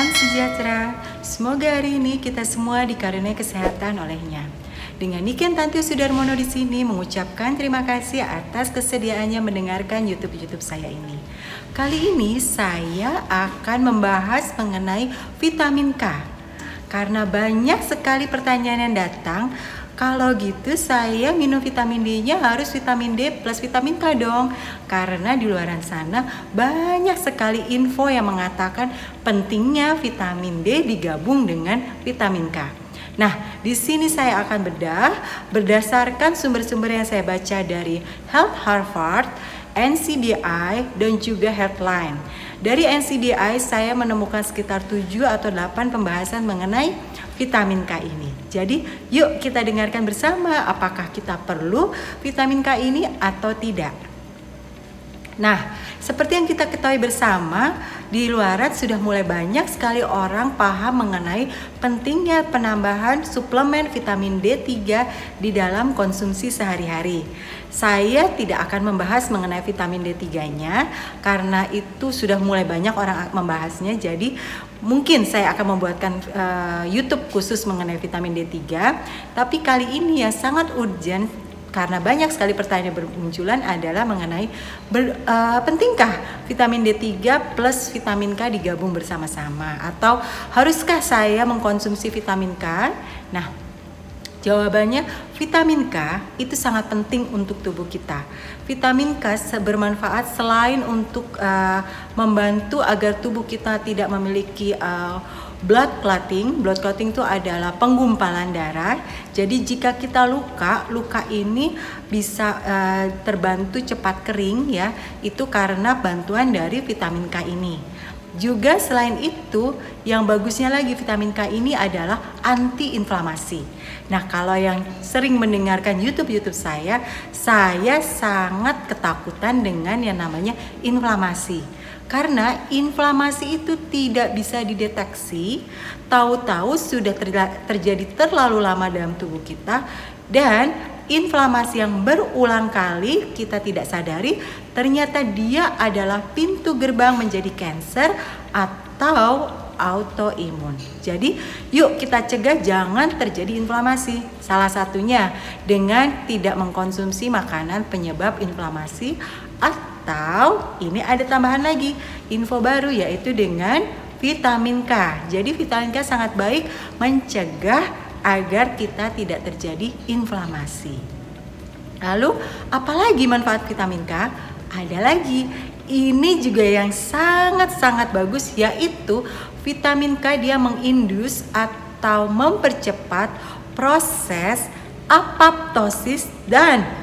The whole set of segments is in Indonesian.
Salam sejahtera. Semoga hari ini kita semua dikaruniai kesehatan olehnya. Dengan Niken Tanti Sudarmono di sini mengucapkan terima kasih atas kesediaannya mendengarkan YouTube-YouTube saya ini. Kali ini saya akan membahas mengenai vitamin K. Karena banyak sekali pertanyaan yang datang kalau gitu saya minum vitamin D-nya harus vitamin D plus vitamin K dong. Karena di luar sana banyak sekali info yang mengatakan pentingnya vitamin D digabung dengan vitamin K. Nah, di sini saya akan bedah berdasarkan sumber-sumber yang saya baca dari Health Harvard, NCBI, dan juga Healthline. Dari NCBI saya menemukan sekitar 7 atau 8 pembahasan mengenai vitamin K ini. Jadi, yuk kita dengarkan bersama apakah kita perlu vitamin K ini atau tidak. Nah, seperti yang kita ketahui bersama, di luaran sudah mulai banyak sekali orang paham mengenai pentingnya penambahan suplemen vitamin D3 di dalam konsumsi sehari-hari. Saya tidak akan membahas mengenai vitamin D3-nya karena itu sudah mulai banyak orang membahasnya. Jadi mungkin saya akan membuatkan uh, YouTube khusus mengenai vitamin D3. Tapi kali ini yang sangat urgent karena banyak sekali pertanyaan bermunculan adalah mengenai ber, uh, pentingkah vitamin D3 plus vitamin K digabung bersama-sama atau haruskah saya mengkonsumsi vitamin K? Nah, Jawabannya, vitamin K itu sangat penting untuk tubuh kita. Vitamin K bermanfaat selain untuk uh, membantu agar tubuh kita tidak memiliki uh, blood clotting. Blood clotting itu adalah penggumpalan darah. Jadi jika kita luka, luka ini bisa uh, terbantu cepat kering ya. Itu karena bantuan dari vitamin K ini. Juga selain itu, yang bagusnya lagi vitamin K ini adalah anti inflamasi. Nah, kalau yang sering mendengarkan YouTube-YouTube saya, saya sangat ketakutan dengan yang namanya inflamasi. Karena inflamasi itu tidak bisa dideteksi, tahu-tahu sudah terjadi terlalu lama dalam tubuh kita dan inflamasi yang berulang kali kita tidak sadari ternyata dia adalah pintu gerbang menjadi cancer atau autoimun. Jadi, yuk kita cegah jangan terjadi inflamasi. Salah satunya dengan tidak mengkonsumsi makanan penyebab inflamasi atau ini ada tambahan lagi info baru yaitu dengan vitamin K. Jadi vitamin K sangat baik mencegah agar kita tidak terjadi inflamasi. Lalu, apalagi manfaat vitamin K? Ada lagi. Ini juga yang sangat-sangat bagus yaitu vitamin K dia mengindus atau mempercepat proses apoptosis dan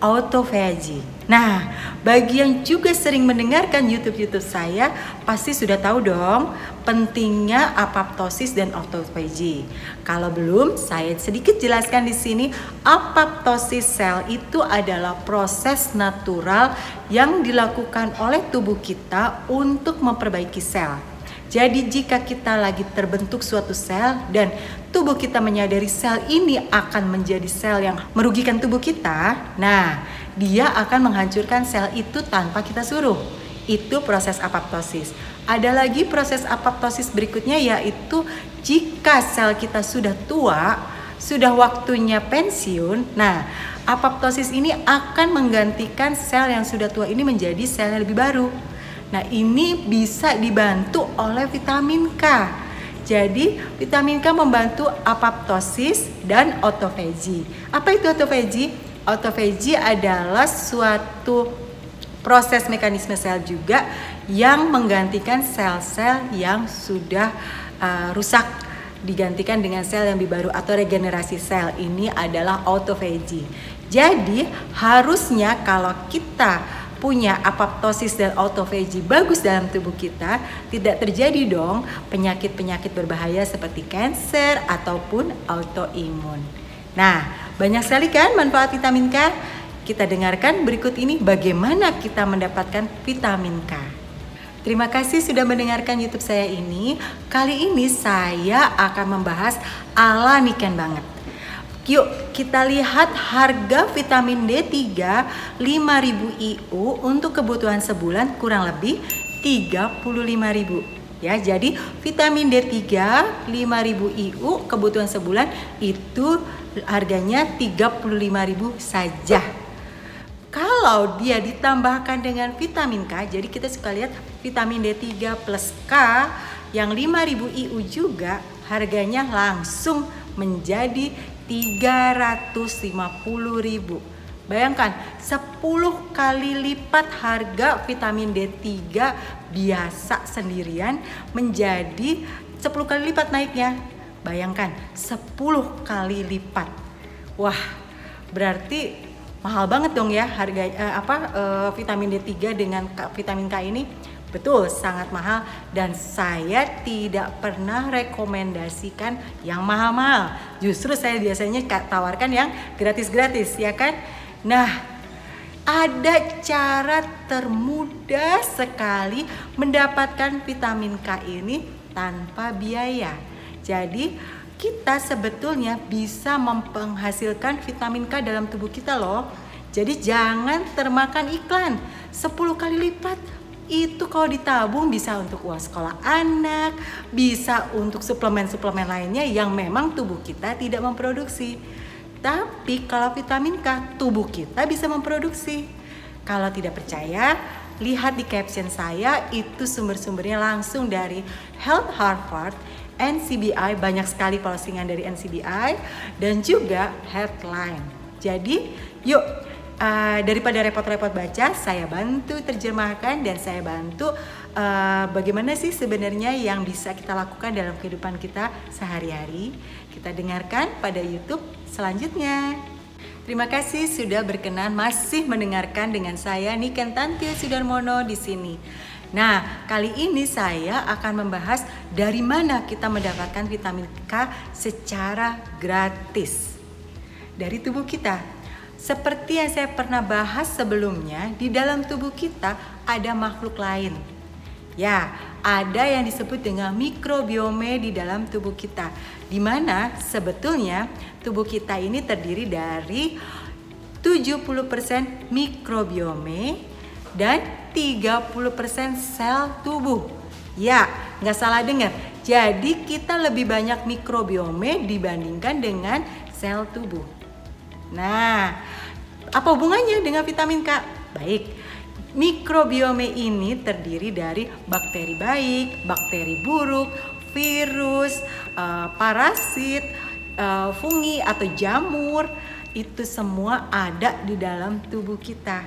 autophagy. Nah, bagi yang juga sering mendengarkan YouTube-YouTube saya, pasti sudah tahu dong pentingnya apoptosis dan autophagy. Kalau belum, saya sedikit jelaskan di sini. Apoptosis sel itu adalah proses natural yang dilakukan oleh tubuh kita untuk memperbaiki sel. Jadi jika kita lagi terbentuk suatu sel dan tubuh kita menyadari sel ini akan menjadi sel yang merugikan tubuh kita, nah dia akan menghancurkan sel itu tanpa kita suruh. Itu proses apoptosis. Ada lagi proses apoptosis berikutnya yaitu jika sel kita sudah tua, sudah waktunya pensiun. Nah, apoptosis ini akan menggantikan sel yang sudah tua ini menjadi sel yang lebih baru. Nah, ini bisa dibantu oleh vitamin K. Jadi, vitamin K membantu apoptosis dan autophagy. Apa itu autophagy? autophagy adalah suatu proses mekanisme sel juga yang menggantikan sel-sel yang sudah uh, rusak digantikan dengan sel yang lebih baru atau regenerasi sel ini adalah autophagy. Jadi harusnya kalau kita punya apoptosis dan autophagy bagus dalam tubuh kita, tidak terjadi dong penyakit-penyakit berbahaya seperti kanker ataupun autoimun. Nah, banyak sekali kan manfaat vitamin K? Kita dengarkan berikut ini bagaimana kita mendapatkan vitamin K. Terima kasih sudah mendengarkan YouTube saya ini. Kali ini saya akan membahas ala niken banget. Yuk kita lihat harga vitamin D3 5000 IU untuk kebutuhan sebulan kurang lebih 35.000 ya. Jadi vitamin D3 5.000 IU kebutuhan sebulan itu harganya 35.000 saja. Kalau dia ditambahkan dengan vitamin K, jadi kita suka lihat vitamin D3 plus K yang 5000 IU juga harganya langsung menjadi 350.000. Bayangkan 10 kali lipat harga vitamin D3 biasa sendirian menjadi 10 kali lipat naiknya. Bayangkan 10 kali lipat. Wah, berarti mahal banget dong ya harga eh, apa eh, vitamin D3 dengan vitamin K ini. Betul, sangat mahal dan saya tidak pernah rekomendasikan yang mahal-mahal. Justru saya biasanya tawarkan yang gratis-gratis, ya kan? Nah, ada cara termudah sekali mendapatkan vitamin K ini tanpa biaya. Jadi, kita sebetulnya bisa menghasilkan vitamin K dalam tubuh kita loh. Jadi jangan termakan iklan 10 kali lipat itu kalau ditabung bisa untuk uang sekolah anak, bisa untuk suplemen-suplemen lainnya yang memang tubuh kita tidak memproduksi. Tapi kalau vitamin K, tubuh kita bisa memproduksi. Kalau tidak percaya, lihat di caption saya, itu sumber-sumbernya langsung dari Health Harvard, NCBI, banyak sekali postingan dari NCBI, dan juga headline. Jadi, yuk uh, daripada repot-repot baca, saya bantu terjemahkan dan saya bantu uh, bagaimana sih sebenarnya yang bisa kita lakukan dalam kehidupan kita sehari-hari. Kita dengarkan pada YouTube selanjutnya. Terima kasih sudah berkenan masih mendengarkan dengan saya Niken Tantio Sudarmono di sini. Nah, kali ini saya akan membahas dari mana kita mendapatkan vitamin K secara gratis dari tubuh kita. Seperti yang saya pernah bahas sebelumnya, di dalam tubuh kita ada makhluk lain. Ya, ada yang disebut dengan mikrobiome di dalam tubuh kita. Di mana sebetulnya tubuh kita ini terdiri dari 70% mikrobiome dan 30% sel tubuh. Ya, nggak salah dengar. Jadi kita lebih banyak mikrobiome dibandingkan dengan sel tubuh. Nah, apa hubungannya dengan vitamin K? Baik, mikrobiome ini terdiri dari bakteri baik, bakteri buruk, virus, uh, parasit, uh, fungi atau jamur. Itu semua ada di dalam tubuh kita.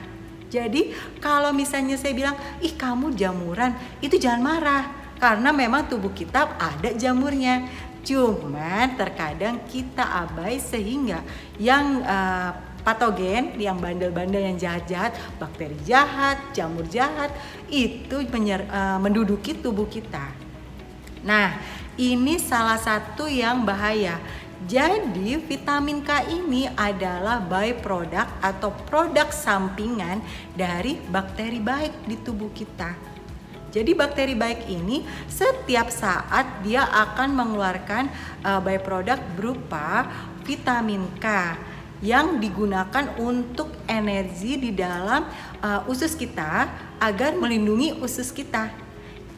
Jadi kalau misalnya saya bilang, ih kamu jamuran, itu jangan marah. Karena memang tubuh kita ada jamurnya. Cuman terkadang kita abai sehingga yang uh, patogen, yang bandel-bandel yang jahat-jahat, bakteri jahat, jamur jahat itu menyer, uh, menduduki tubuh kita. Nah, ini salah satu yang bahaya. Jadi vitamin K ini adalah byproduct atau produk sampingan dari bakteri baik di tubuh kita. Jadi bakteri baik ini setiap saat dia akan mengeluarkan uh, byproduct berupa vitamin K yang digunakan untuk energi di dalam uh, usus kita agar melindungi usus kita.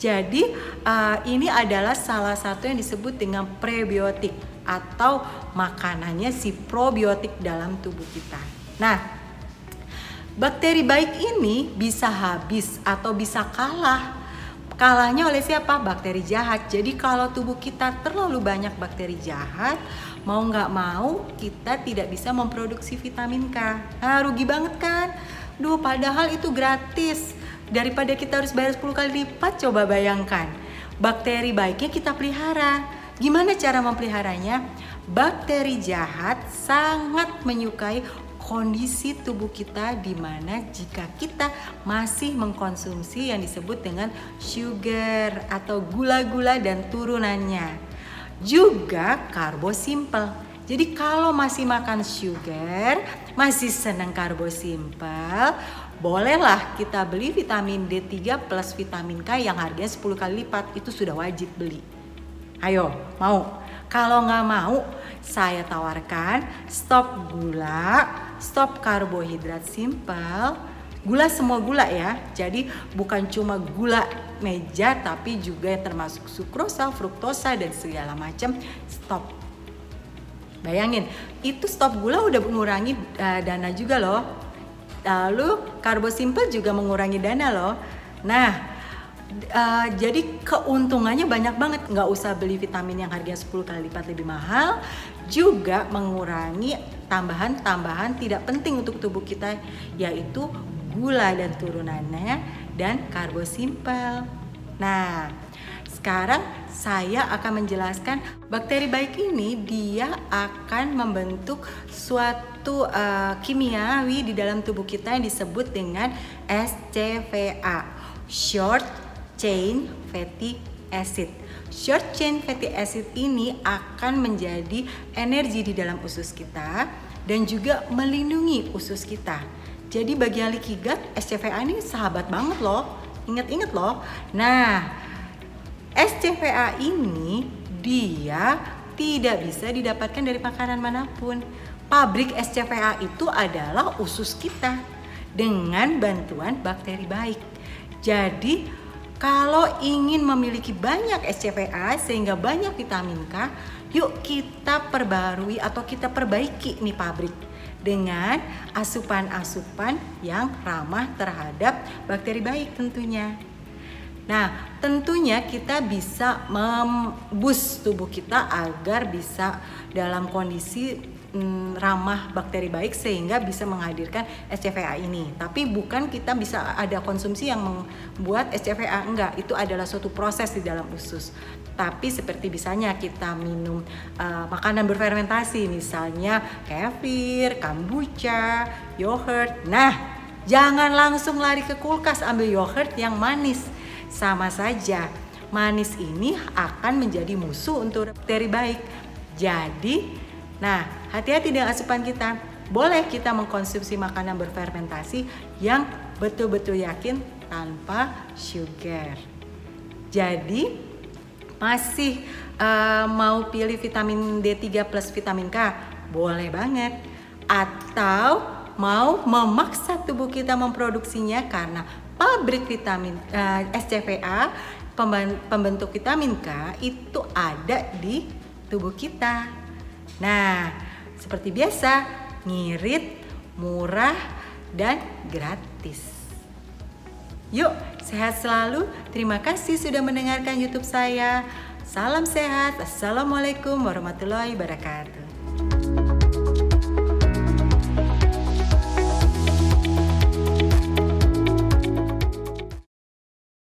Jadi uh, ini adalah salah satu yang disebut dengan prebiotik atau makanannya si probiotik dalam tubuh kita. Nah, bakteri baik ini bisa habis atau bisa kalah Kalahnya oleh siapa? Bakteri jahat. Jadi kalau tubuh kita terlalu banyak bakteri jahat, mau nggak mau kita tidak bisa memproduksi vitamin K. Nah, rugi banget kan? Duh, padahal itu gratis. Daripada kita harus bayar 10 kali lipat, coba bayangkan. Bakteri baiknya kita pelihara. Gimana cara mempeliharanya? Bakteri jahat sangat menyukai kondisi tubuh kita di mana jika kita masih mengkonsumsi yang disebut dengan sugar atau gula-gula dan turunannya. Juga karbo simple. Jadi kalau masih makan sugar, masih senang karbo simple, bolehlah kita beli vitamin D3 plus vitamin K yang harganya 10 kali lipat, itu sudah wajib beli. Ayo, mau? Kalau nggak mau, saya tawarkan stop gula, stop karbohidrat simple, gula semua gula ya. Jadi bukan cuma gula meja tapi juga termasuk sukrosa, fruktosa dan segala macam. Stop. Bayangin, itu stop gula udah mengurangi uh, dana juga loh. Lalu karbo simple juga mengurangi dana loh. Nah, uh, jadi keuntungannya banyak banget. Nggak usah beli vitamin yang harganya 10 kali lipat lebih mahal. Juga mengurangi tambahan-tambahan tidak penting untuk tubuh kita yaitu gula dan turunannya dan karbo simpel. Nah, sekarang saya akan menjelaskan bakteri baik ini dia akan membentuk suatu uh, kimiawi di dalam tubuh kita yang disebut dengan SCFA, short chain fatty acid. Short chain fatty acid ini akan menjadi energi di dalam usus kita dan juga melindungi usus kita. Jadi bagi ahli kigat, SCVA ini sahabat banget loh. Ingat-ingat loh. Nah, SCVA ini dia tidak bisa didapatkan dari makanan mana pun. Pabrik SCVA itu adalah usus kita dengan bantuan bakteri baik. Jadi kalau ingin memiliki banyak SCVA sehingga banyak vitamin K, yuk kita perbarui atau kita perbaiki nih pabrik dengan asupan-asupan yang ramah terhadap bakteri baik tentunya. Nah, tentunya kita bisa membus tubuh kita agar bisa dalam kondisi mm, ramah bakteri baik sehingga bisa menghadirkan SCVA ini. Tapi bukan kita bisa ada konsumsi yang membuat SCVA enggak, itu adalah suatu proses di dalam usus. Tapi seperti misalnya kita minum uh, makanan berfermentasi misalnya kefir, kombucha, yogurt. Nah, jangan langsung lari ke kulkas ambil yogurt yang manis. Sama saja, manis ini akan menjadi musuh untuk bakteri baik. Jadi, nah, hati-hati dengan asupan kita. Boleh kita mengkonsumsi makanan berfermentasi yang betul-betul yakin tanpa sugar. Jadi, masih uh, mau pilih vitamin D3 plus vitamin K? Boleh banget. Atau mau memaksa tubuh kita memproduksinya karena pabrik vitamin uh, eh, SCVA pembentuk vitamin K itu ada di tubuh kita. Nah, seperti biasa, ngirit, murah, dan gratis. Yuk, sehat selalu. Terima kasih sudah mendengarkan YouTube saya. Salam sehat. Assalamualaikum warahmatullahi wabarakatuh.